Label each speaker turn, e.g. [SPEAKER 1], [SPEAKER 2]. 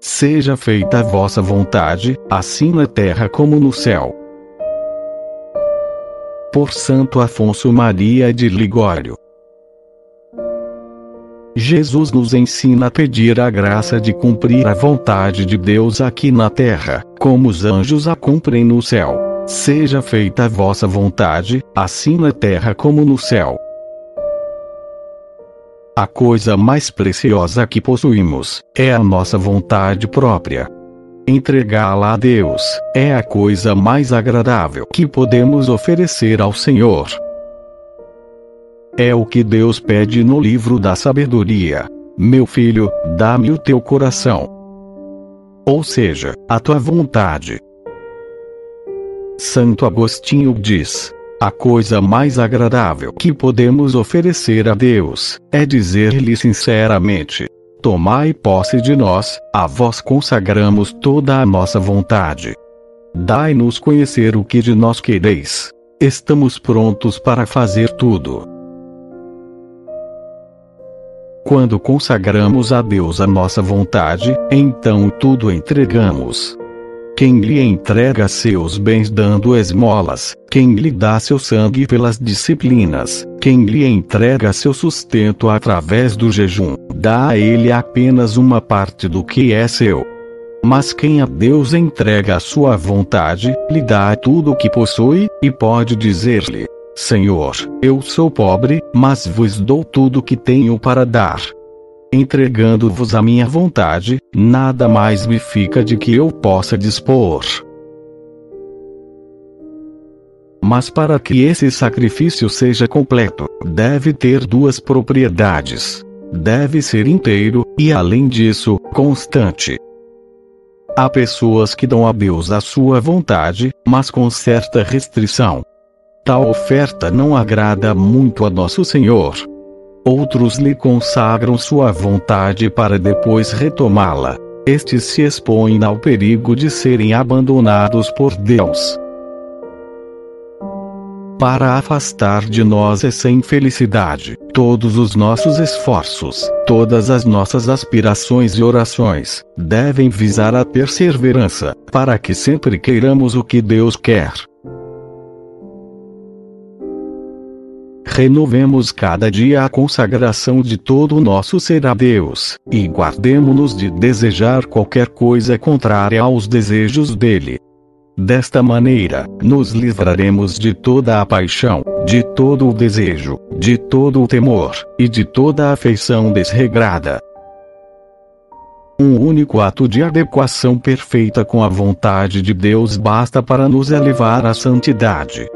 [SPEAKER 1] Seja feita a vossa vontade, assim na terra como no céu. Por Santo Afonso Maria de Ligório. Jesus nos ensina a pedir a graça de cumprir a vontade de Deus aqui na terra, como os anjos a cumprem no céu. Seja feita a vossa vontade, assim na terra como no céu. A coisa mais preciosa que possuímos é a nossa vontade própria. Entregá-la a Deus é a coisa mais agradável que podemos oferecer ao Senhor. É o que Deus pede no livro da sabedoria: Meu filho, dá-me o teu coração. Ou seja, a tua vontade. Santo Agostinho diz: a coisa mais agradável que podemos oferecer a Deus é dizer-lhe sinceramente: Tomai posse de nós, a vós consagramos toda a nossa vontade. Dai-nos conhecer o que de nós quereis. Estamos prontos para fazer tudo. Quando consagramos a Deus a nossa vontade, então tudo entregamos. Quem lhe entrega seus bens dando esmolas, quem lhe dá seu sangue pelas disciplinas, quem lhe entrega seu sustento através do jejum, dá a ele apenas uma parte do que é seu. Mas quem a Deus entrega a sua vontade, lhe dá tudo o que possui, e pode dizer-lhe: Senhor, eu sou pobre, mas vos dou tudo o que tenho para dar entregando-vos a minha vontade, nada mais me fica de que eu possa dispor. Mas para que esse sacrifício seja completo, deve ter duas propriedades. Deve ser inteiro, e além disso, constante. Há pessoas que dão a Deus a sua vontade, mas com certa restrição. Tal oferta não agrada muito a nosso Senhor. Outros lhe consagram sua vontade para depois retomá-la. Estes se expõem ao perigo de serem abandonados por Deus. Para afastar de nós essa infelicidade, todos os nossos esforços, todas as nossas aspirações e orações, devem visar a perseverança, para que sempre queiramos o que Deus quer. Renovemos cada dia a consagração de todo o nosso ser a Deus, e guardemo-nos de desejar qualquer coisa contrária aos desejos dele. Desta maneira, nos livraremos de toda a paixão, de todo o desejo, de todo o temor, e de toda a afeição desregrada. Um único ato de adequação perfeita com a vontade de Deus basta para nos elevar à santidade.